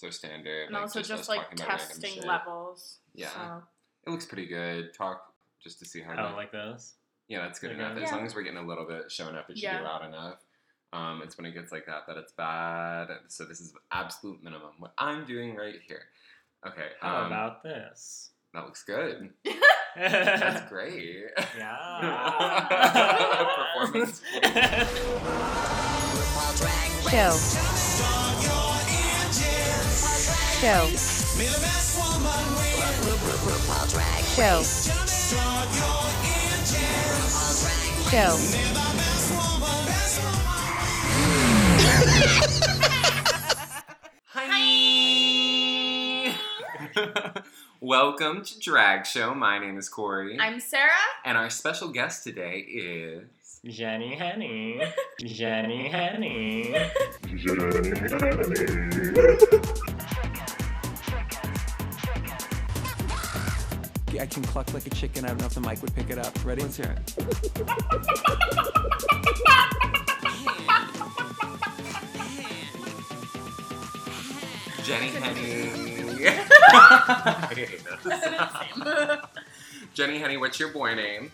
so standard. and like, also us just like talking about random testing levels. Yeah. So. It looks pretty good. Talk just to see how. Oh, good- like this? yeah, that's good Okay. enough. As Yeah. long as we're getting a little bit showing up, it should Yeah. be loud enough. Um, it's when it gets like that that it's bad. So this is absolute minimum. What I'm doing right here. Okay. How um, about this? that looks good. That's That's great. Yeah. Performance. Show. Show. Show. Show. Hi. Welcome to Drag Show. My name is Corey. I'm Sarah. and our special guest today is. Jenny Henny. Jenny Henny. I can cluck like a chicken. I don't know if the mic would pick it up. Ready? Let's hear it. Jenny Henny. Jenny Henny, what's your boy name?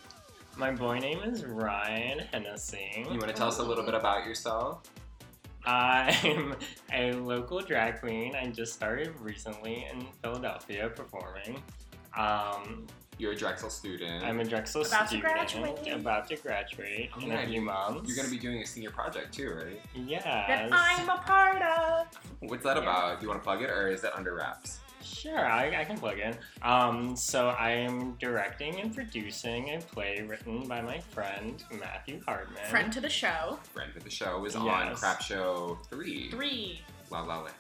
My boy name is Ryan Hennessy. You want to tell us a little bit about yourself? I'm a local drag queen. I just started recently in Philadelphia performing. Um, You're a Drexel student. I'm a Drexel About to student, graduate. about to graduate Oh, in yeah, a few you- months. You're going to be doing a senior project too, right? yes. That I'm a part of. What's that Yeah. about? Do you want to plug it or is it under wraps? Sure, I, I can plug in. Um, so I am directing and producing a play written by my friend Matthew Hartman. Friend to the show. Friend of the show is on Yes. Crap Show 3. Three. La La La.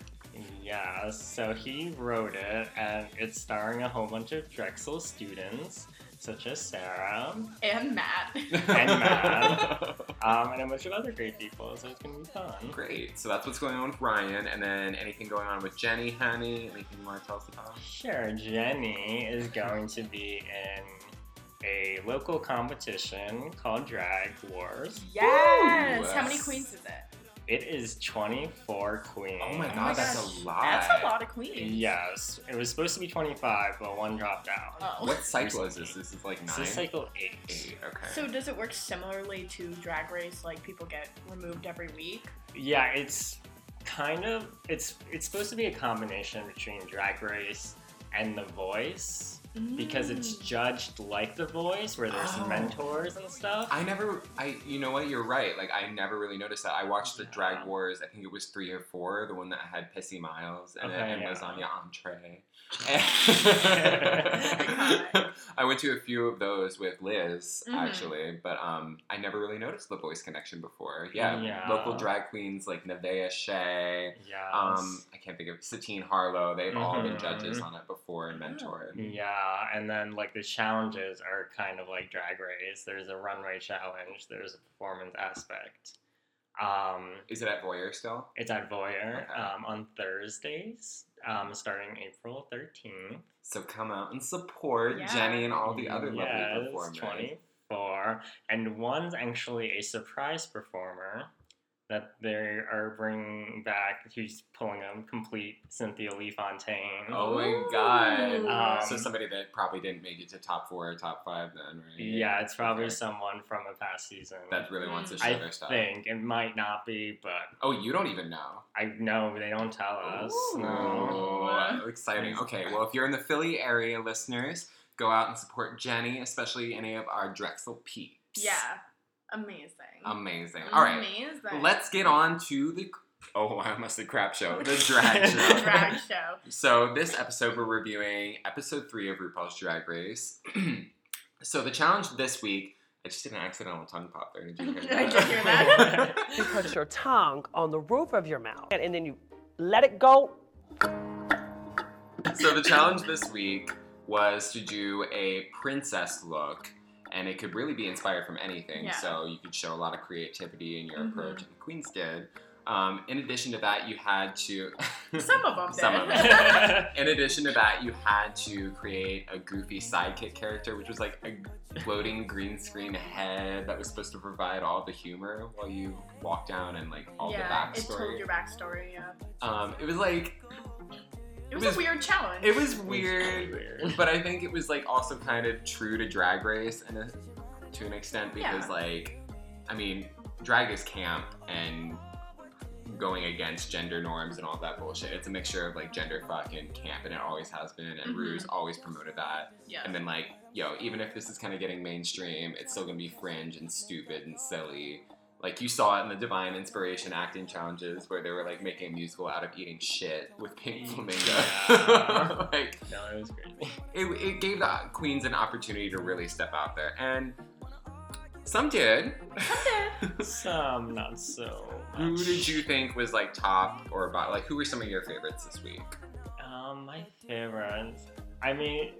Yeah, so he wrote it, and it's starring a whole bunch of Drexel students, such as Sarah, And Matt. And Matt. um, and a bunch of other great people, so it's gonna be fun. Great. So that's what's going on with Ryan. And then anything going on with Jenny, Henny? Anything you want to tell us about? Sure, Jenny is going to be in a local competition called Drag Wars. Yes. Ooh, How many queens is it? It is 24 queens. Oh my Oh god, my that's gosh. a lot. That's a lot of queens. Yes, it was supposed to be 25, but one dropped out. Oh. What cycle is this? This is like This nine? is cycle 8. Eight, okay. So does it work similarly to Drag Race? Like people get removed every week? Yeah, it's kind of it's it's supposed to be a combination between Drag Race and The Voice because it's Mm. judged like The Voice, where there's Oh. mentors and stuff. I never, I, you know what, you're right. Like, I never really noticed that. I watched the Drag Wars, I think it was three or four, the one that had Pissy Miles and, Okay, and yeah. lasagna entree. Iconic. I went to a few of those with Liz, Mhm. actually, but um, I never really noticed the voice connection before. Yeah, Yeah. local drag queens like Nevaeh Shea, yeah. um, I can't think of Satine Harlow. They've all been Mhm. judges on it before and mentored. Yeah, and then like the challenges are kind of like Drag Race. There's a runway challenge. There's a performance aspect. Um, Is it at Voyeur still? it's at Voyeur Okay. um, on Thursdays, um, starting April 13th. So come out and support Yeah. Jenny and all the other yes, lovely performers. 24. And one's actually a surprise performer that they are bringing back. Who's pulling a complete Cynthia Lee Fontaine. Oh my god! Um, so somebody that probably didn't make it to top four or top five then, right? Yeah, it's probably Okay. someone from a past season. that really wants to show I their stuff. I think it might not be, but Oh, you don't even know. I know they don't tell us. Ooh, No. exciting. Okay, well, if you're in the Philly area, listeners, go out and support Jenny, especially any of our Drexel peeps. Yeah. Amazing. Amazing. All right, Amazing. let's get on to the. Oh, I almost said crap show. The drag show. drag show. So this episode we're reviewing episode three of RuPaul's Drag Race. so the challenge this week, I just did an accidental tongue pop there. Did you hear that? I did hear that. You put your tongue on the roof of your mouth and, and then you let it go. so the challenge this week was to do a princess look, and it could really be inspired from anything. Yeah. So you could show a lot of creativity in your Mhm. approach, and the queens did. Um, in addition to that, you had to. Some of them. Some of them. In addition to that, you had to create a goofy sidekick character, which was like a floating green screen head that was supposed to provide all the humor while you walk down and like all yeah, the it told your backstory. Yeah. Um, it was like It was, was- a weird challenge. It was very weird, weird. but I think it was like also kind of true to Drag Race and to an extent because Yeah. like, I mean, drag is camp and going against gender norms and all that bullshit. It's a mixture of like gender fuck and camp, and it always has been. And Mhm. Ru's always promoted that. yeah. And then like, yo, even if this is kind of getting mainstream, it's still gonna be fringe and stupid and silly. Like you saw it in the Divine Inspiration acting challenges where they were like making a musical out of eating shit with Pink Flamingo. Yeah. like No, it was crazy. it, it gave the queens an opportunity to really step out there, and some did. Some not so. Much. Who did you think was like top or bottom? Like, who were some of your favorites this week? Um, my favorites. I mean,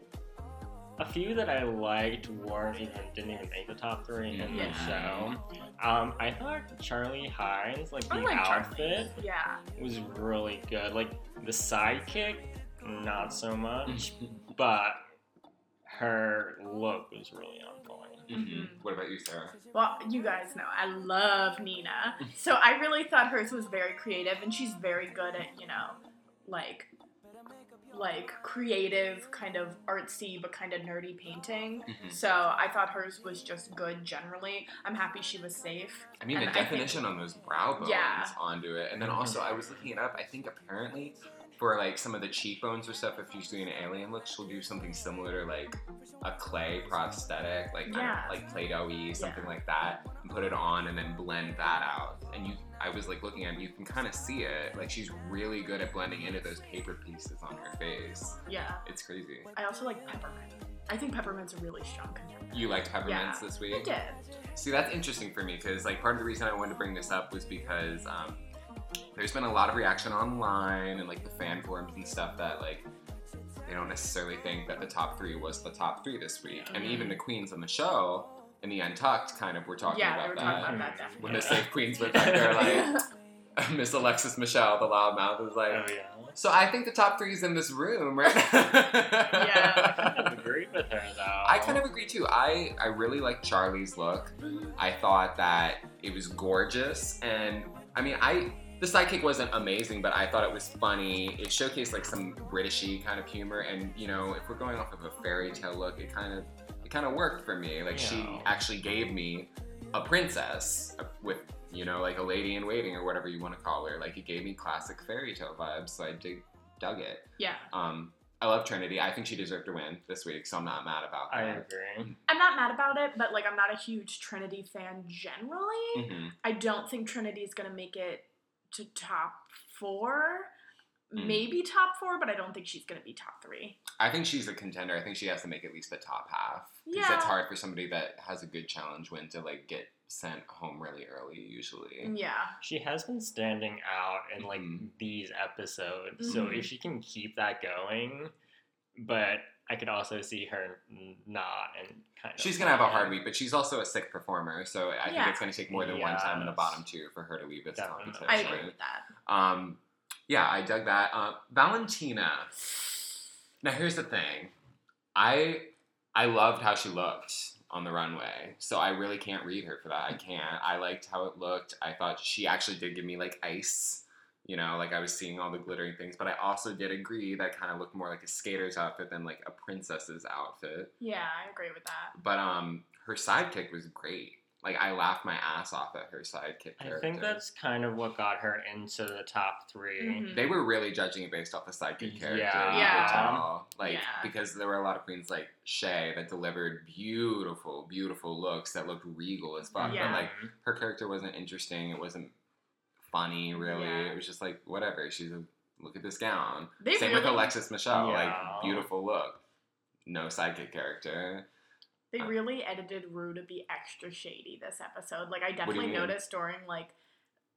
a few that I liked weren't even didn't even make the top three in Yeah. the show. Um, I thought Charlie Hides, like the like outfit, Charlie. Yeah. was really good. Like the sidekick, not so much, but her look was really on point. Mhm. What about you, Sarah? Well, you guys know I love Nina. So I really thought hers was very creative and she's very good at, you know, like like creative, kind of artsy but kind of nerdy painting. Mhm. So I thought hers was just good generally. I'm happy she was safe. I mean, And the I think- definition on those brow bones Yeah. onto it, and then also I was looking it up. I think apparently for like some of the cheekbones or stuff, if she's doing an alien look, she'll do something similar to like a clay prosthetic, like Yeah. of like Play-Doh-y, something Yeah. like that, and put it on and then blend that out. And you, I was like looking at, it, you can kind of see it. Like she's really good at blending into those paper pieces on her face. Yeah. It's crazy. I also like peppermint. I think peppermint's a really strong contender. You liked peppermints Yeah, this I week? did. See, that's interesting for me because, like, part of the reason I wanted to bring this up was because um, there's been a lot of reaction online and, like, the fan forums and stuff that, like, they don't necessarily think that the top three was the top three this week. And Mhm. even the queens on the show in the Untucked kind of were talking yeah, about they were that. talking about that definitely. When the safe queens were back there, like, Miss Alexis Michelle, the loudmouth, was like, Oh yeah. so I think the top three is in this room right now. Yeah. I kind of agree with her though. I kind of agree too. I I really like Charlie's look. I thought that it was gorgeous, and I mean, I the sidekick wasn't amazing, but I thought it was funny. It showcased like some Britishy kind of humor, and you know, if we're going off of a fairy tale look, it kind of it kind of worked for me. Like she actually gave me a princess with you know like a lady in waiting or whatever you want to call her. Like it gave me classic fairy tale vibes, so I dig dug it. Yeah. Um, I love Trinity. I think she deserved to win this week, so I'm not mad about I agree. I'm not mad about it, but like I'm not a huge Trinity fan generally. Mhm. I don't think Trinity is gonna make it to top four. Mm. Maybe top four, but I don't think she's gonna be top three. I think she's a contender. I think she has to make at least the top half. Because Yeah. it's hard for somebody that has a good challenge win to like get sent home really early usually. Yeah. She has been standing out in like Mhm. these episodes, so Mhm. if she can keep that going, but I could also see her not and kind of. She's gonna have a hard week, but she's also a sick performer, so I think it's gonna take more than one time in the bottom two for her to leave this Definitely. competition. I agree with that. Um, yeah, I dug that. Uh, Valentina. Now here's the thing, I I loved how she looked on the runway, so I really can't read her for that. I can't. I liked how it looked. I thought she actually did give me like ice. You know, like I was seeing all the glittering things, but I also did agree that kind of looked more like a skater's outfit than like a princess's outfit. Yeah, I agree with that. But um, her sidekick was great. Like I laughed my ass off at her sidekick I think that's kind of what got her into the top 3 Mhm. They were really judging it based off the sidekick character. Yeah. Yeah. Like Yeah. because there were a lot of queens like Shea that delivered beautiful, beautiful looks that looked regal as fuck. Yeah. But like her character wasn't interesting. It wasn't funny really. Yeah. It was just like whatever. She's a look at this gown. They Same with Alexis Michelle. Yeah. Like beautiful look. No sidekick character. They Uh, really edited Ru to be extra shady this episode. Like I definitely noticed during like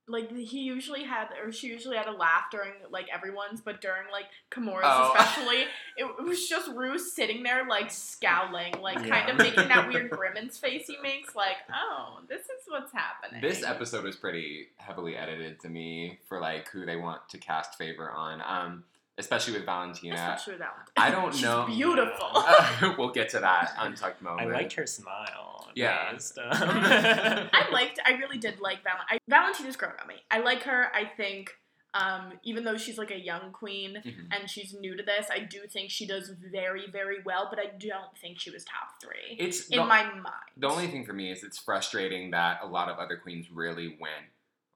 like he usually had or she usually had a laugh during like everyone's, but during like Kimora's Oh. especially, it, was just Ru sitting there like scowling, like kind of making that weird grimace face he makes, like, oh, this is what's happening. This episode was pretty heavily edited to me for like who they want to cast favor on. Um, especially with Valentina. Especially with Valentine. I don't She's know. beautiful. we'll get to that untucked moment. I liked her smile. Yeah. I liked, I really did like Val. I, Valentina's grown on me. I like her. I think Um, even though she's like a young queen Mhm. and she's new to this, I do think she does very, very well. But I don't think she was top three It's in the, my mind. the only thing for me is it's frustrating that a lot of other queens really went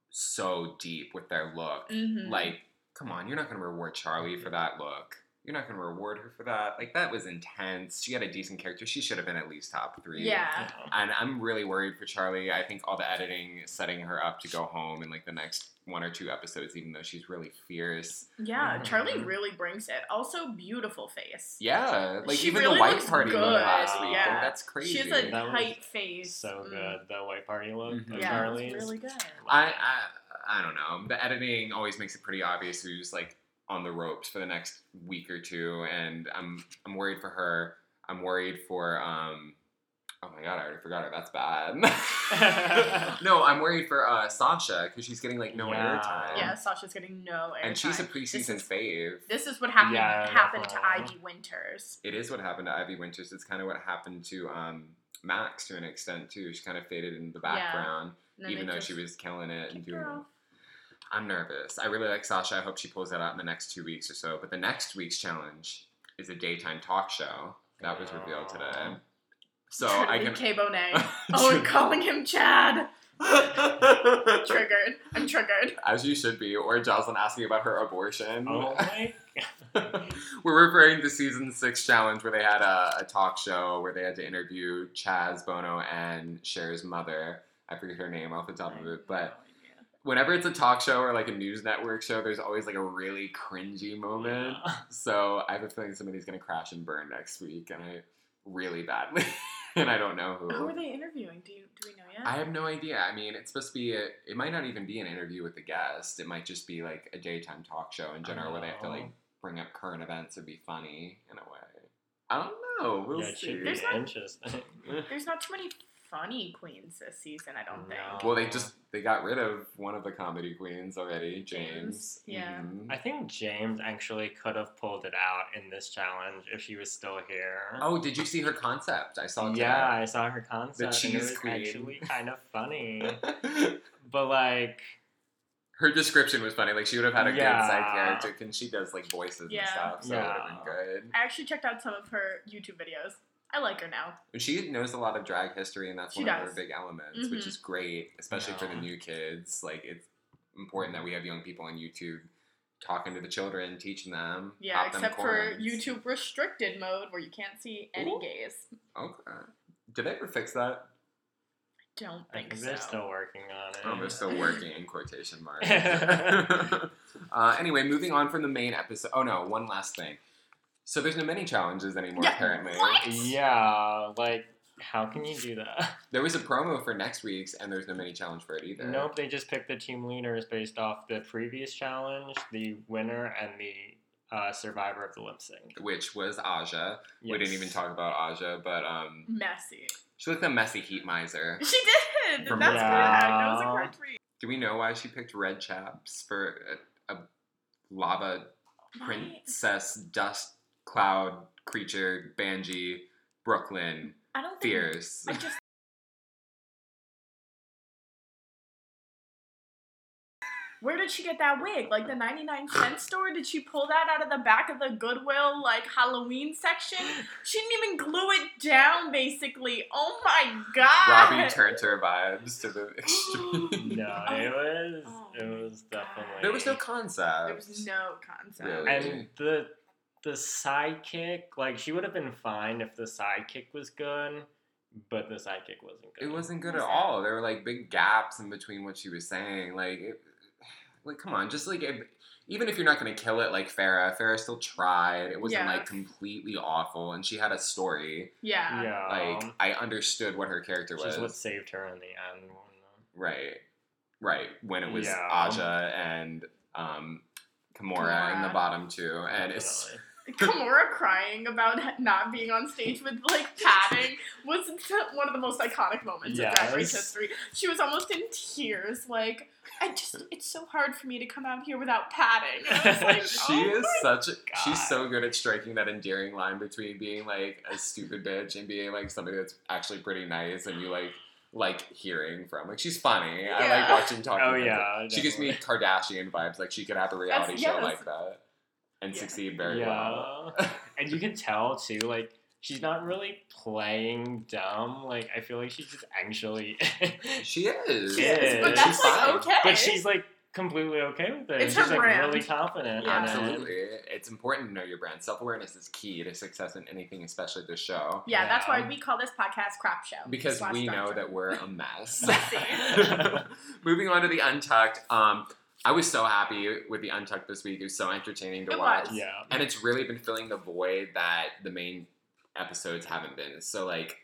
so deep with their look. Mhm. Like, come on, you're not going to reward Charlie for that look. You're not going to reward her for that. Like, that was intense. She had a decent character. She should have been at least top three. yeah, And I'm really worried for Charlie. I think all the editing is setting her up to go home in like the next one or two episodes, even though she's really fierce. yeah. Mhm. Charlie really brings it. Also, beautiful face. Yeah, like She even really the white looks party look last week. yeah. Like, that's crazy. She has a That tight face. So Mm. good. The white party look Mhm. of Yeah, Charlie's. really good. I, I I don't know. The editing always makes it pretty obvious who's like on the ropes for the next week or two, and I'm I'm worried for her. I'm worried for um. Oh my god, I already forgot her. That's bad. no, I'm worried for uh, Sasha because she's getting like no Yeah. airtime. Yeah, Sasha's getting no airtime. and she's a This preseason is- fave. This is what happened Yeah, happened to. Ivy Winters. It is what happened to Ivy Winters. It's kind of what happened to um, Max to an extent too. She kind of faded in the background, And then even though just she was killing it and doing. her off. I'm nervous. I really like Sasha. I hope she pulls that out in the next two weeks or so. But the next week's challenge is a daytime talk show that was revealed today. So I Trinity can. K. Bonet. oh, and calling him Chad. Triggered. I'm triggered. As you should be, or Joslyn asking about her abortion. Oh my We're referring to season six challenge where they had a, a talk show where they had to interview Chaz, Bono, and Cher's mother. I forget her name off the top of it, but whenever it's a talk show or like a news network show, there's always like a really cringy moment. Yeah. So I have a feeling somebody's gonna crash and burn next week, and I really badly, and I don't know who. Who are they interviewing? Do you do we know yet? I have no idea. I mean, it's supposed to be. A, it might not even be an interview with the guest. It might just be like a daytime talk show in general, where they have to like Oh. bring up current events or be funny in a way. I don't know. We'll yeah, see. should be There's not- interesting. There's not too many funny queens this season. I don't think. Well, they just they got rid of one of the comedy queens already, Jaymes. Jaymes, yeah. Mhm. I think Jaymes actually could have pulled it out in this challenge if she was still here. Oh, did you see her concept? I saw. it yeah, I saw her concept. and cheese it was queen. actually kind of funny. But like, her description was funny. Like she would have had a good side character, and she does like voices Yeah. and stuff, so it would have been good. I actually checked out some of her YouTube videos. I like her now. And she knows a lot of drag history, and that's She one of her big elements, which Mhm. is great, especially for the new kids. Like it's important that we have young people on YouTube talking to the children, teaching them. Yeah, pop them except for. YouTube restricted mode where you can't see any Ooh. gays. Okay. Did they ever fix that? I don't I think think so. they're still working on it. Oh, they're still working in quotation marks. uh, anyway, moving on from the main episode. Oh no, one last thing. So there's no many challenges anymore. Yeah, Apparently, what? Yeah, like, how can you do that? there was a promo for next week's, and there's no mini challenge for it either. Nope, they just picked the team leaders based off the previous challenge, the winner, and the uh, survivor of the lip sync. Which was Aja. We didn't even talk about Aja, but um, Messy. she looked a messy heat miser. She did. From- That's Yeah. correct. That was a correct read. Do we know why she picked red chaps for a, a lava princess dust cloud creature Banji Brooklyn I don't think. fierce? I just. Where did she get that wig? Like the 99 cent store? Did she pull that out of the back of the Goodwill, like Halloween section? She didn't even glue it down, basically. Oh my god! Robbie turned her vibes to the extreme. No, it was Oh it was definitely there was no concept. There was no concept. Really? and the the sidekick like she would have been fine if the sidekick was good, but the sidekick wasn't good. It wasn't good at all. There were like big gaps in between what she was saying. Like, it, like come on, just like if, even if you're not gonna kill it like Farrah, Farrah still tried. It wasn't Yeah. like completely awful, and she had a story. Yeah. Yeah, Like I understood what her character which was. is what saved her in the end. Right, right. When it was Yeah. Aja and um, Kimora in the Kimora. bottom two, and it's Definitely. Kimora crying about not being on stage with like padding was one of the most iconic moments of Drag Race history. She was almost in tears, like I just it's so hard for me to come out here without padding. And I was like, she oh is such. A, she's so good at striking that endearing line between being like a stupid bitch and being like somebody that's actually pretty nice, and you like like hearing from. Like she's funny. I like watching talking. Oh heads. yeah, She gives me. Kardashian vibes. Like she could have a reality That's- show yes. like that and Yeah. succeed very well. Yeah. and you can tell too, like she's not really playing dumb. Like I feel like she's just actually, She is. She is. But She's like fine. okay. but she's like completely okay with it. It's she's her like brand. really confident. Yeah. in it. Absolutely. It's important to know your brand. Self awareness is key to success in anything, especially this show. yeah, that's why we call this podcast Crap Show. Because we know Show. that we're a mess. Moving on to the Untucked. Um, I was so happy with the Untucked this week. It was so entertaining to It watch. was. Yeah. And it's really been filling the void that the main episodes haven't been. So, like,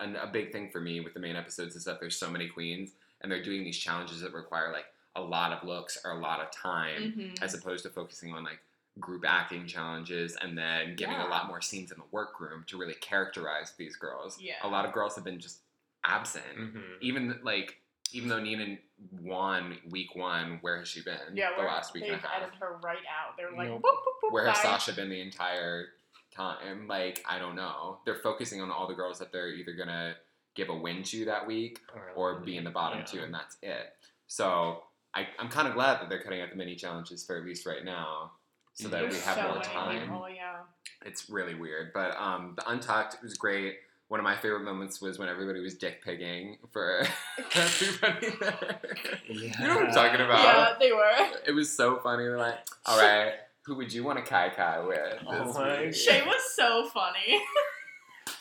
an, a big thing for me with the main episodes is that there's so many queens and they're doing these challenges that require, like, a lot of looks or a lot of time Mhm. as opposed to focusing on, like, group acting challenges and then giving Yeah. a lot more scenes in the workroom to really characterize these girls. Yeah. A lot of girls have been just absent. Mhm. Even, like, even though Nina won week one, where has she been Yeah, the we're, last week they've and a half? edited her right out. They're like, Nope. boop, boop, boop, Where has. Sasha been the entire time? Like, I don't know. They're focusing on all the girls that they're either gonna give a win to that week or be in the bottom Yeah. two, and that's it. So I, I'm kind of glad that they're cutting out the mini challenges for at least right now, so that There's we have so more time. people, yeah. It's really weird, but um, the Untucked was great. One of my favorite moments was when everybody was dick pigging for everybody there. You know what I'm talking about? Yeah, they were. It was so funny. They're like, all right, who would you want to kai kai with? Oh my week?" Shea was so funny.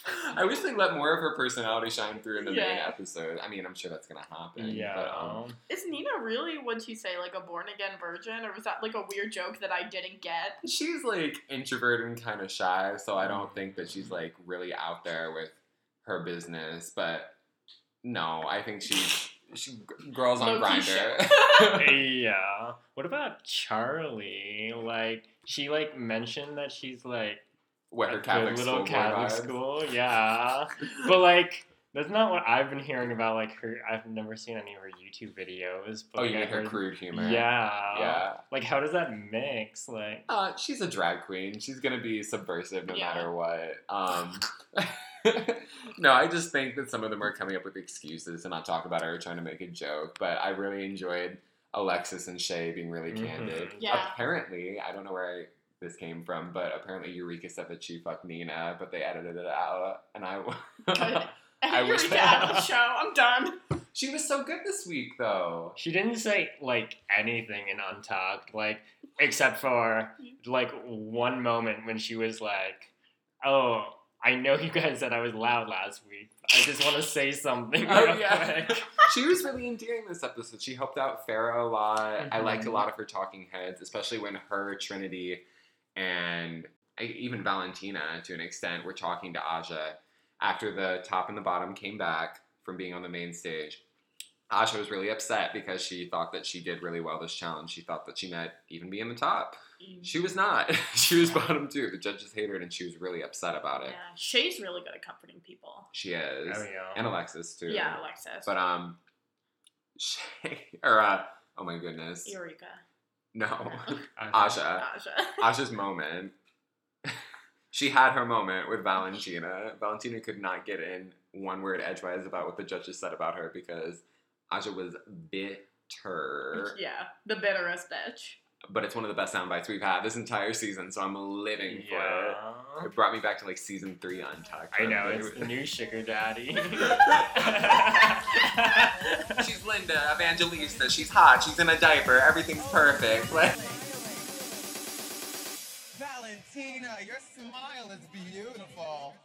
I wish they let more of her personality shine through in the main episode. I mean, I'm sure that's gonna happen. Yeah. But, um, Is Nina really, what'd you say, like a born again virgin? Or was that like a weird joke that I didn't get? she's like introverted and kind of shy, so I don't think that she's like really out there with her business. But no, I think she's she girls on Grindr. yeah. What about Charlie? Like she like mentioned that she's like With her a Catholic good little school Catholic vibes. school. Yeah. but like that's not what I've been hearing about. Like her, I've never seen any of her YouTube videos. But Oh, like, you mean her crude humor? Yeah. Yeah. Like how does that mix? Like Uh, she's a drag queen. She's gonna be subversive no Yeah. matter what. Um, no, I just think that some of them are coming up with excuses to not talk about her, or trying to make a joke. But I really enjoyed Alexis and Shea being really Mhm. candid. Yeah. Apparently, I don't know where I, this came from, but apparently Eureka said that she fucked Nina, but they edited it out, and I. Good. I You're wish the out of the show. I'm done. she was so good this week, though. she didn't say like anything in Untucked, like except for like one moment when she was like, "Oh, I know you guys said I was loud last week. I just want to say something Oh, real yeah. quick." she was really endearing this episode. She helped out Farrah a lot. I mm-hmm. liked a lot of her talking heads, especially when her, Trinity, and I- even Valentina, to an extent, were talking to Aja after the top and the bottom came back from being on the main stage. Aja was really upset because she thought that she did really well this challenge. She thought that she might even be in the top. She was not. she was bottom two. The judges hated her, and she was really upset about it. Yeah, Shea's really good at comforting people. She is, Oh yeah. and Alexis too. Yeah, Alexis. But um, Shay or uh, oh my goodness, Eureka. No, I- Aja, Aja. Aja's moment. she had her moment with Valentina. Valentina could not get in one word edgewise about what the judges said about her because Aja was bitter. yeah, the bitterest bitch. But it's one of the best sound bites we've had this entire season, so I'm living for it. Yeah. It brought me back to like season three Untucked. I know it's the new sugar daddy. She's Linda Evangelista. She's hot. She's in a diaper. Everything's perfect. Like- Valentina, your smile is beautiful.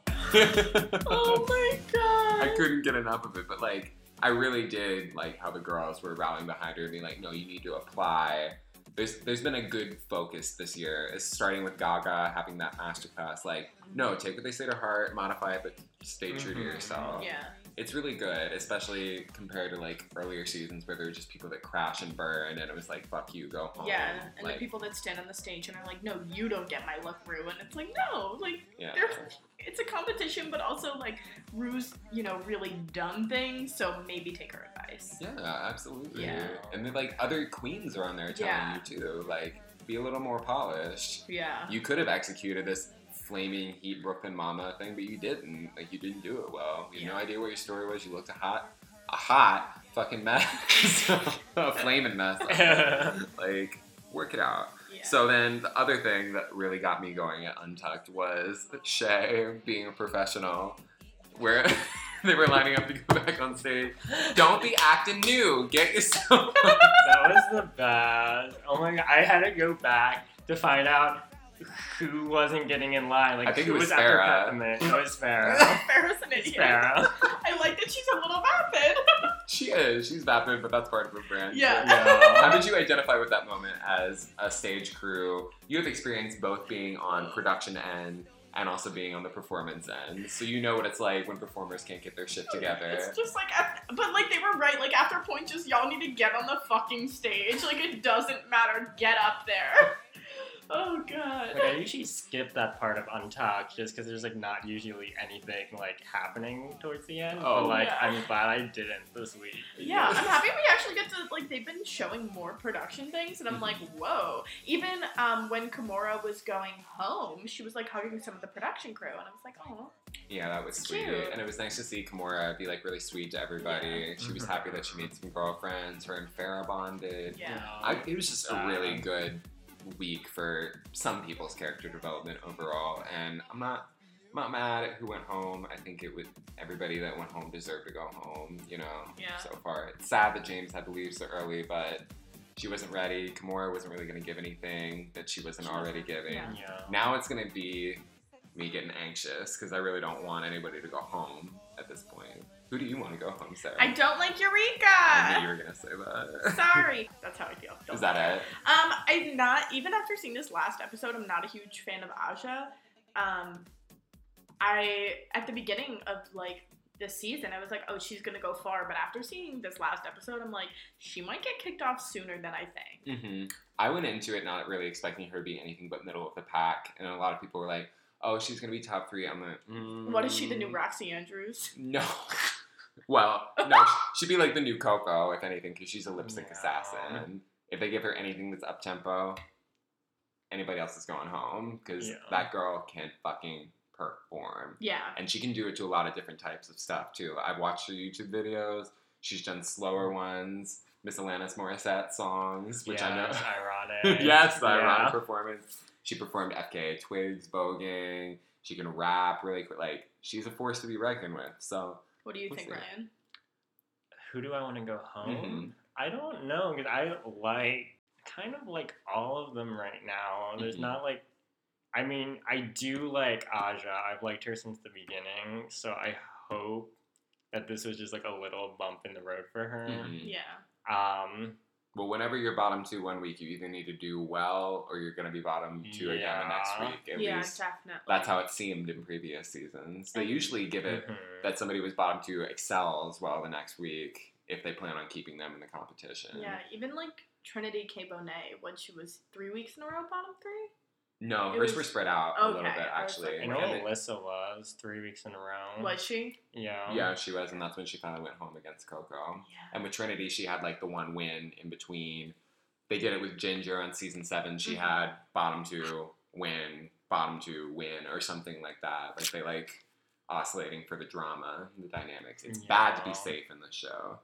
Oh my god. I couldn't get enough of it, but like I really did like how the girls were rallying behind her and being like, no, you need to apply. There's there's been a good focus this year. It's starting with Gaga having that masterclass. Like, no, take what they say to heart, modify it, but stay true to Mhm. yourself. Yeah. It's really good, especially compared to like earlier seasons where there were just people that crash and burn, and it was like, fuck you, go home. Yeah, and like, the people that stand on the stage and are like, "No, you don't get my look, Ru," and it's like, no, like yeah. they're, it's a competition, but also like Ru's, you know, really done things, so maybe take her advice. Yeah, absolutely. Yeah. And then like other queens are on there telling Yeah. you too, like be a little more polished. Yeah. You could have executed this flaming heat Brooklyn mama thing, but you didn't. Like you didn't do it well. You had no idea what your story was. You looked a hot. a hot fucking mess, a flaming mess. like, work it out. Yeah. So then the other thing that really got me going at Untucked was Shea being a professional, where they were lining up to go back on stage. Don't be acting new. Get yourself. that was the best. Oh my god, I had to go back to find out who wasn't getting in line. Like I think who it was after Farrah. Peppermint. It was Farrah. Oh, Farrah's an It's idiot. Farrah. I like that she's a little vapid. she is. She's vapid, but that's part of her brand. Yeah. How did you identify with that moment as a stage crew? You have experience both being on production end and also being on the performance end, so you know what it's like when performers can't get their shit together. It's just like, but like they were right. Like after point, just y'all need to get on the fucking stage. Like it doesn't matter. Get up there. Oh god. Like I usually skip that part of Untucked just because there's like not usually anything like happening towards the end. Oh, but like yeah. I'm glad I didn't this week. Yeah, I'm happy we actually get to like they've been showing more production things, and I'm like, whoa. Even um, when Kimora was going home, she was like hugging some of the production crew, and I was like, oh, Yeah, that was sweet. Cute. And it was nice to see Kimora be like really sweet to everybody. She was Mhm. happy that she made some girlfriends. Her and Farrah bonded. yeah. I, it was just a really good week for some people's character development overall, and I'm not I'm not mad at who went home. I think it would everybody that went home deserved to go home. You know, Yeah. so far it's sad that Jaymes had to leave so early, but she wasn't ready. Kimora wasn't really going to give anything that she wasn't already giving. yeah. Yeah. Now it's going to be me getting anxious because I really don't want anybody to go home at this point. Who do you want to go home, Sarah? I don't like Eureka. I knew you were going to say that. Sorry, that's how I feel. Don't Is that it? Um, I'm not even after seeing this last episode. I'm not a huge fan of Aja. Um, I at the beginning of like this season, I was like, oh, she's gonna go far. But after seeing this last episode, I'm like, she might get kicked off sooner than I think. Mm-hmm. I went into it not really expecting her to be anything but middle of the pack, and a lot of people were like, "Oh, she's gonna be top three. I'm like, mm, What is she, the new Roxy Andrews? No. well, no, she'd be like the new Coco, if anything, because she's a lipstick No. assassin. If they give her anything that's up tempo, anybody else is going home because Yeah. that girl can't fucking perform. Yeah. And she can do it to a lot of different types of stuff too. I've watched her YouTube videos. She's done slower ones, Miss Alanis Morissette songs, which I know. Yes, ironic. yes, the Yeah. ironic performance. She performed FKA Twigs, Voguing. She can rap really quick. Like she's a force to be reckoned with. So What do you We'll think, see. Ryan? Who do I want to go home? Mhm. I don't know because I like kind of like all of them right now. There's Mhm. not like, I mean, I do like Aja. I've liked her since the beginning, so I hope that this was just like a little bump in the road for her. mhm. Yeah. Um, well, whenever you're bottom two one week, you either need to do well or you're gonna be bottom two again the next week. At yeah, least definitely. that's how it seemed in previous seasons. They usually give it mhm. that somebody was bottom two excels well the next week if they plan on keeping them in the competition. Yeah, even like Trinity K. Bonet, when she was three weeks in a row bottom three. No, It hers was- were spread out a little bit actually. like, I know Alyssa was three weeks in a row. Was she? Yeah. yeah, she was, and that's when she finally went home against Coco. Yeah. And with Trinity, she had like the one win in between. They did it with Ginger on season seven. She Mhm. had bottom two win, bottom two win, or something like that. Like they like oscillating for the drama, and the dynamics. It's bad to be safe in the show.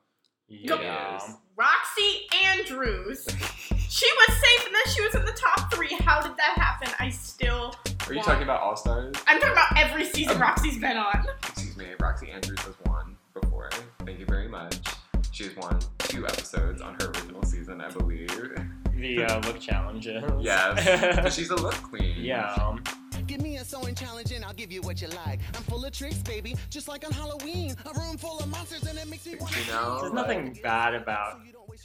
Yeah. It is. Roxy Andrews. she was safe and then she was in the top three. How did that happen? I still. Are you want- talking about All Stars? I'm talking about every season Um, Roxy's been on. Excuse me, Roxy Andrews has won before. Thank you very much. She has won two episodes on her original season, I believe. The uh, look challenges. Yes, she's a look queen. yeah. Give me a sewing challenge and I'll give you what you like. I'm full of tricks, baby, just like on Halloween. A room full of monsters and it makes me want You know, There's like, nothing bad about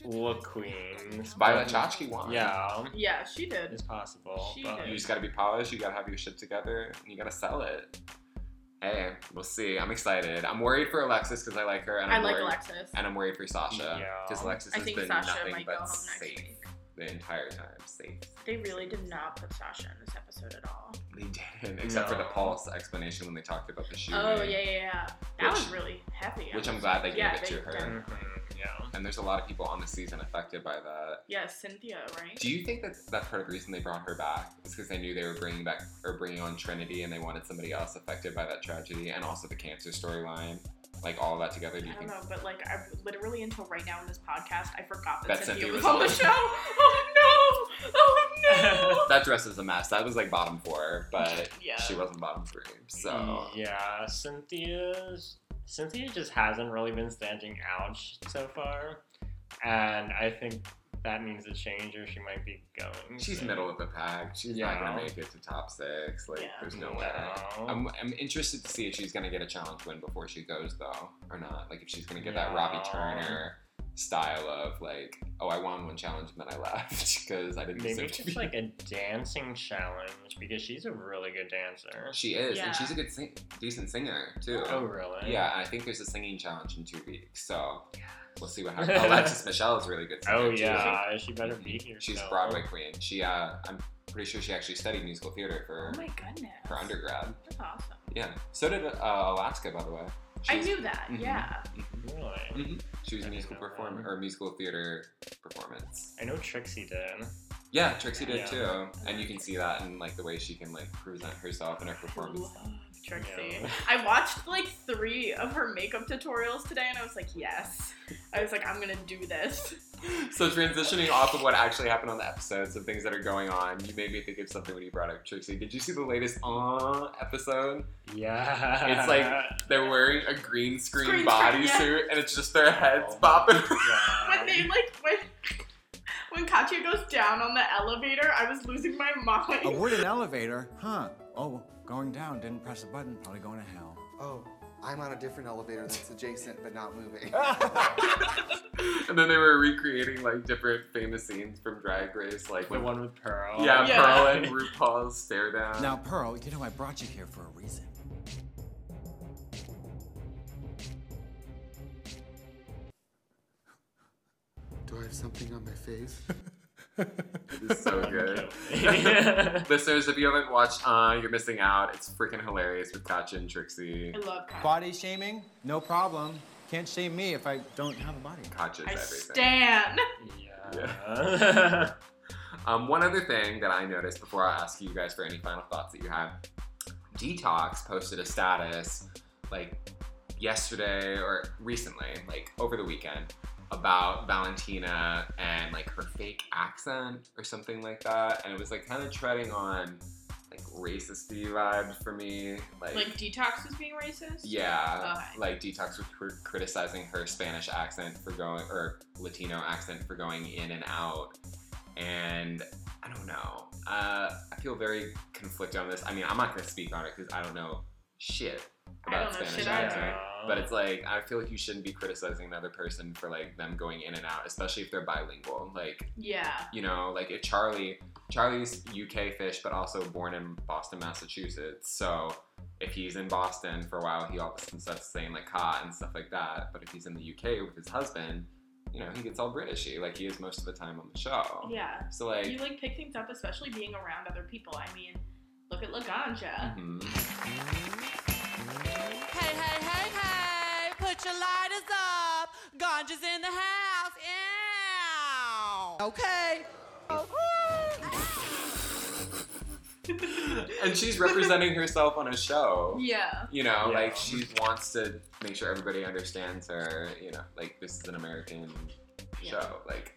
look Queen. Violet but- Chachki won. Yeah, Yeah, she did. it's possible. She but did. You just gotta be polished, you gotta have your shit together, and you gotta sell it. Hey, we'll see. I'm excited. I'm worried for Alexis because I like her, and I I'm like worried, Alexis. And I'm worried for Sasha Yeah. because Alexis I has think been Sasha nothing but safe week. the entire time. Safe. They really did not put Sasha in this episode at all. They didn't, except for the No. pulse explanation when they talked about the shoe. Oh yeah, yeah, yeah. That Which- was really heavy. Which I'm glad they gave yeah, it to her. did. Yeah. And there's a lot of people on the season affected by that. Yeah, Cynthia, right? Do you think that that's part of the reason they brought her back? Is because they knew they were bringing back or bringing on Trinity, and they wanted somebody else affected by that tragedy, and also the cancer storyline. like all of that together? Do you I don't think? know, but like I literally until right now in this podcast, I forgot that, That Cynthia, Cynthia was, was on the show. Oh no! Oh no! That dress is a mess. That was like bottom four, but Yeah. she wasn't bottom three. So yeah, Cynthia's Cynthia just hasn't really been standing out so far, and I think that needs a change, or she might be going. she's middle of the pack. She's not gonna make it to top six. Like, Yeah. there's no way. I'm, I'm interested to see if she's gonna get a challenge win before she goes though, or not. Like if she's gonna get that Robbie Turner style of like, oh, I won one challenge and then I left because I didn't Maybe deserve to just like a dancing challenge because she's a really good dancer. She is, Yeah. and she's a good, sing- decent singer too. Oh really? Yeah, and I think there's a singing challenge in two weeks, so we'll see what happens. Alexis Michelle is a really good singer Oh too. yeah, she better be here. She's still. Broadway queen. She, uh, I'm pretty sure she actually studied musical theater for Oh my goodness. for undergrad. That's awesome. Yeah. So did uh, Alaska, by the way. I knew that. Mhm. Yeah. Really? Mhm. She was I a didn't musical know that. performer or musical theater performance. I know Trixie did. Yeah, Trixie did Yeah. too, and you can see that in like the way she can like present herself in her performance. Love Trixie. Yeah. I watched like three of her makeup tutorials today, and I was like, yes. I was like, I'm gonna do this. So transitioning off of what actually happened on the episodes of things that are going on, you made me think of something when you brought up Trixie. Did you see the latest uh episode? Yeah. It's like they're wearing a green screen Screen screen, bodysuit, and it's just their heads Oh my bopping. When they like when when Katya goes down on the elevator, I was losing my mind. A wooden elevator? Huh. Oh, going down, didn't press a button, probably going to hell. Oh, I'm on a different elevator that's adjacent but not moving. and then they were recreating like different famous scenes from Drag Race, like the when one with Pearl. yeah, Yeah. Pearl and RuPaul's stare down. Now, Pearl, you know I brought you here for a reason. Do I have something on my face? It's so good. Listeners, if you haven't watched Uh, you're missing out. It's freaking hilarious with Katya and Trixie. I love Katya. Body shaming? No problem. Can't shame me if I don't have a body. Katya's I everything. stan. yeah. Um, one other thing that I noticed before I ask you guys for any final thoughts that you have, Detox posted a status like yesterday or recently, like over the weekend, about Valentina and like her fake accent or something like that, and it was like kind of treading on like racist vibes for me, like. Like Detox was being racist. yeah, Okay. like Detox was cr- criticizing her Spanish accent for going, or Latino accent for going in and out, and I don't know. Uh, I feel very conflicted on this. I mean, I'm not gonna speak on it because I don't know shit I about don't know Spanish shit either. Accent. But it's like I feel like you shouldn't be criticizing another person for like them going in and out, especially if they're bilingual. Like Yeah. you know, like if Charlie, Charlie's UK fish, but also born in Boston, Massachusetts. So if he's in Boston for a while, he all of a sudden starts saying like "hot" and stuff like that. But if he's in the UK with his husband, you know, he gets all Britishy, like he is most of the time on the show. Yeah. So like, You like pick things up, especially being around other people. I mean, look at Laganja. mhm. Hey, hey, hey, hey, put your lighters up. Ganja's in the house. Ew. Okay. and she's representing herself on a show. Yeah. You know, Yeah. like she wants to make sure everybody understands her. You know, like this is an American Yeah. show. Like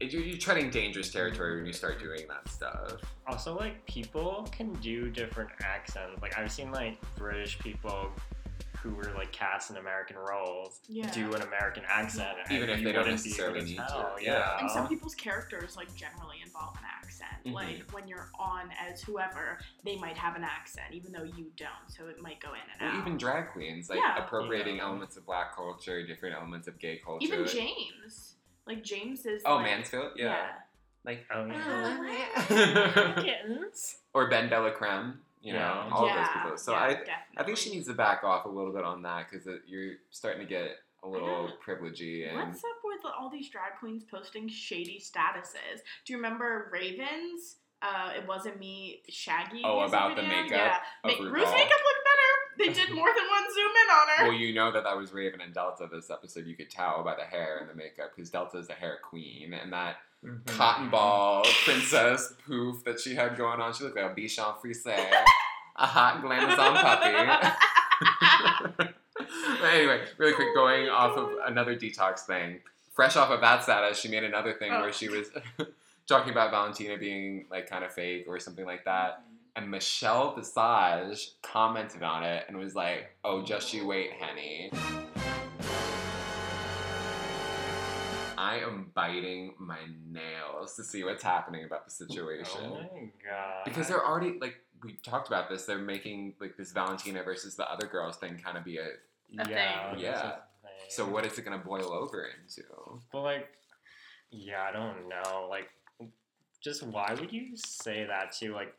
you're, you're treading dangerous territory when you start doing that stuff. Also, like people can do different accents. Like I've seen like British people who were like cast in American roles Yeah. do an American accent, and Even if they don't wouldn't be able necessarily need to, tell. yeah. Yeah. And some people's characters like generally involve an accent. Mhm. Like when you're on as whoever, they might have an accent, even though you don't. So it might go in and Well, out. even drag queens, like Yeah. appropriating Yeah. elements of black culture, different elements of gay culture. Even Jaymes. Like Jaymes is. Oh, like, Mansfield, yeah. Like, Oh, Yeah. Kittens. or Ben Delacreme, you know, Yeah. all yeah, those people. So yeah, I, definitely. I think she needs to back off a little bit on that because you're starting to get a little privilegey and What's up with all these drag queens posting shady statuses? Do you remember Ravens? Uh, it wasn't me, Shaggy. Oh, about the makeup Yeah, of Ma- RuPaul. Ruth's makeup looked better. They did more than one zoom in on her. Well, you know that that was Raven and Delta this episode. You could tell by the hair and the makeup because Delta is the hair queen, and that Mhm. cotton ball princess poof that she had going on. She looked like a Bichon Frise, a hot glamazon puppy. but anyway, really quick, going off of another detox thing. Fresh off of that status, she made another thing Oh. where she was talking about Valentina being like kind of fake or something like that. And Michelle Visage commented on it and was like, "Oh, just you wait, Henny." I am biting my nails to see what's happening about the situation. Oh my god. Because they're already like we talked about this. They're making like this Valentina versus the other girls thing kind of be a A yeah, thing. that's Yeah. a thing. so. What is it gonna boil over into? But like, yeah, I don't know. Like, just why would you say that to Like,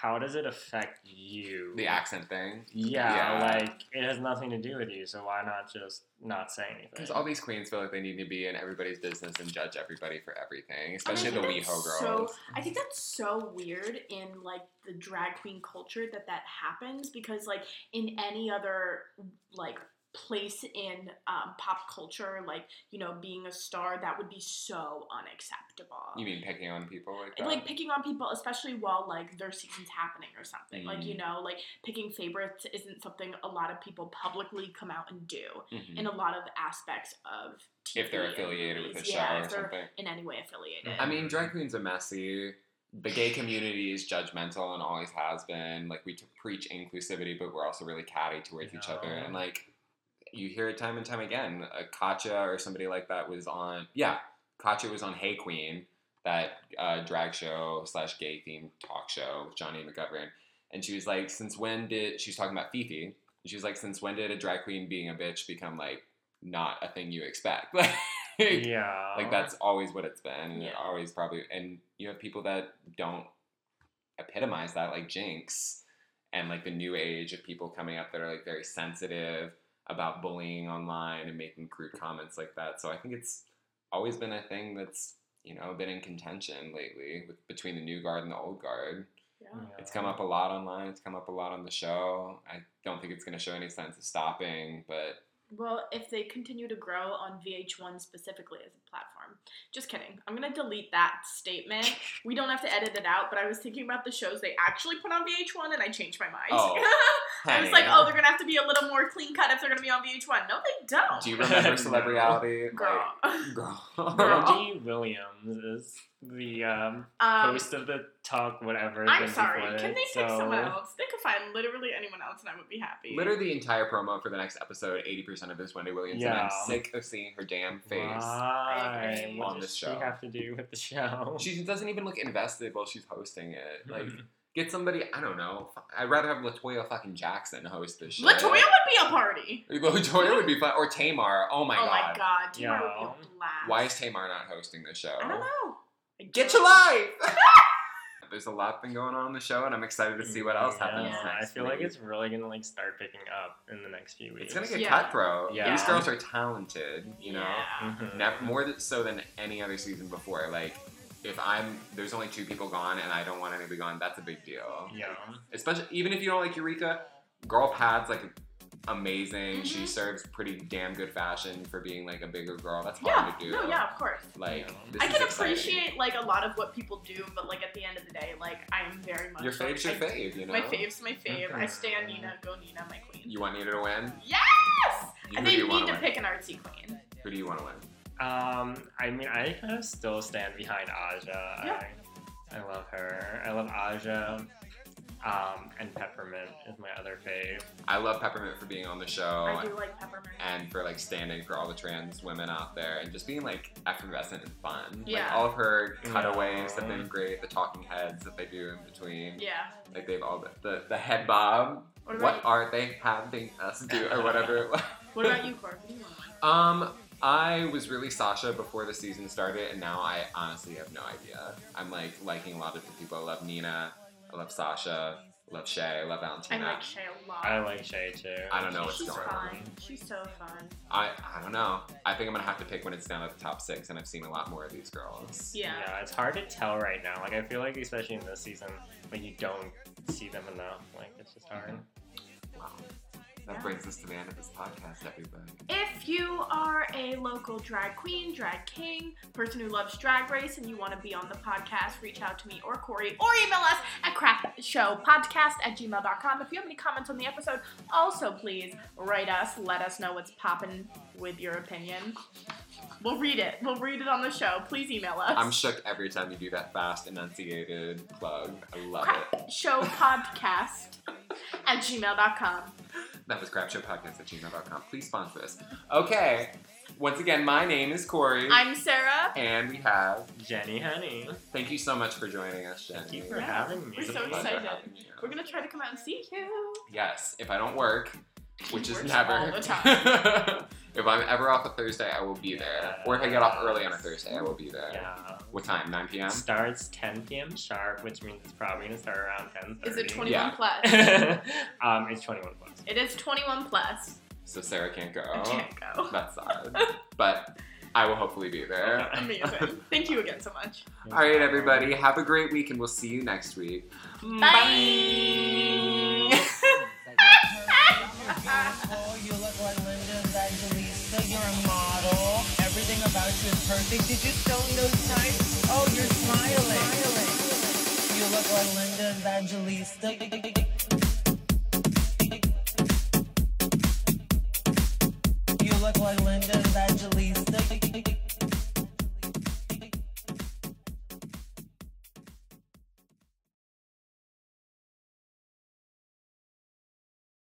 how does it affect you? The accent thing. Yeah, Yeah. like it has nothing to do with you. So why not just not say anything? Because all these queens feel like they need to be in everybody's business and judge everybody for everything, especially the I think WeHo girls. So, I think that's so weird in like the drag queen culture that that happens because like in any other like place in um, pop culture, like you know being a star, that would be so unacceptable. you mean picking on people like that? like picking on people, especially while like their season's happening or something. Like you Mm. know, like picking favorites isn't something a lot of people publicly come out and do Mhm. in a lot of aspects of TV if they're affiliated with the movies. show yeah, or something. in any way affiliated. I mean, drag queens are messy. The gay community is judgmental and always has been. Like we t- preach inclusivity, but we're also really catty towards each other. And like you hear it time and time again. Uh, Katya or somebody like that was on. Yeah, Katya was on Hey Qween, that uh, drag show slash gay themed talk show with Jonny McGovern, and she was like, "Since when did?" She was talking about Phi Phi. And she was like, "Since when did a drag queen being a bitch become like not a thing you expect?" Like, yeah, like that's always what it's been Yeah. always probably and you have people that don't epitomize that like Jinkx and like the new age of people coming up that are like very sensitive about bullying online and making crude mm-hmm. comments like that. So i think it's always been a thing that's you know been in contention lately with, between the new guard and the old guard. Yeah. it's come up a lot online. It's come up a lot on the show. I don't think it's going to show any signs of stopping but Well, if they continue to grow on VH1 specifically as a platform. Just kidding. I'm going to delete that statement. We don't have to edit it out, but I was thinking about the shows they actually put on VH1 and I changed my mind. Oh, I was like, oh, they're going to have to be a little more clean cut if they're going to be on VH1. No, they don't. do you remember celebrity Girl. Like, girl Girl. Wendy Williams is the um, Um, host of the talk, whatever. I'm sorry. Can it, they pick so- someone else? They could find literally anyone else and I would be happy. Literally the entire promo for the next episode, 80% of this Wendy Williams, and I'm Yeah. sick of seeing her damn face. Why? On does this she show. have to do with the show? She doesn't even look invested while she's hosting it. Like, Mhm. get somebody, I don't know. I'd rather have Latoya fucking Jackson host this shit. Latoya would be a party. Latoya would be fun. Or Tamar. Oh my oh god. Oh my god. Tamar Yeah. would be a blast. Why is Tamar not hosting the show? I don't know. I Get your life! There's a lot been going on in the show, and I'm excited to see what else happens Yeah, next. I feel like it's really gonna like start picking up in the next few weeks. It's gonna get Yeah. cutthroat. Yeah. These girls are talented, you know? Yeah. Mhm. Never, more so than any other season before. Like, if I'm there's only two people gone and I don't want anybody gone, that's a big deal. Yeah. Especially even if you don't like Eureka, Girl Pad's like amazing. Mhm. She serves pretty damn good fashion for being like a bigger girl. That's Yeah. hard to do. No, yeah, of course. Like, Yeah. this I can exciting. appreciate like a lot of what people do, but like at the end of the day, like I am very much your like, fave's your I- fave. You know. My fave's my fave. I Mhm. stand Nina, go Nina, my queen. You want Nina to win? Yes! You, and who they do you need to win? pick an artsy queen. Who do you want to win? Um, I mean, I kind of still stand behind Aja. Yeah. I, I love her. I love Aja. Um, and Peppermint is my other fave. I love Peppermint for being on the show. I do like peppermint. and for like standing for all the trans women out there and just being like effervescent and fun. Like Yeah. all of her cutaways have been great, the talking heads that they do in between. Yeah. Like they've all the, the, the head bob. What What, are they having us do or whatever? What about you, Corey? Who do you want to win? um I was really Sasha before the season started and now I honestly have no idea. I'm like liking a lot of the people. I love Nina, I love Sasha, I love Shea, I love Valentine. I Valentina. like Shea a lot. I like Shea too. I don't know what's She's going fun. on. She's so fun. I, I don't know. I think I'm gonna have to pick when it's down at the top six, and I've seen a lot more of these girls. Yeah. Yeah, it's hard to tell right now. Like I feel like especially in this season, like you don't see them enough. Like it's just hard. Mm-hmm. Wow. That brings us to the end of this podcast, everybody. If you are a local drag queen, drag king, person who loves drag race, and you want to be on the podcast, reach out to me or Corey or email us at crapshowpodcast at gmail.com. If you have any comments on the episode, also please write us. Let us know what's popping with your opinion. We'll read it. We'll read it on the show. Please email us. I'm shook every time you do that fast enunciated plug. I love it. Show Podcast at gmail.com. That was crapshowpodcast at gmail.com. Please sponsor us. Okay. Once again, my name is Corey. I'm Sarah. and we have. Jenny Honey. Thank you so much for joining us, Jenny. Thank you for Yeah. having me. We're It's so excited. We're gonna try to come out and see you. Yes, if I don't work, which is never. all the time. if I'm ever off a Thursday, I will be there. Or if I get off early on a Thursday, I will be there. Yeah. What time? 9 p.m. Starts 10 p.m. sharp, which means it's probably gonna start around 10:30. Is it 21 Yeah. plus? um, it's 21 plus. It is 21 plus. So Sarah can't go. I can't go. That's sad. but I will hopefully be there. Amazing. Thank you again so much. All right, everybody. Have a great week, and we'll see you next week. Bye. Oh, You look like Linda Evangelista. You're a model. Everything about you is perfect. Did you stone those knives? Oh, you're smiling. You look like Linda Evangelista. You look like Linda Evangelista.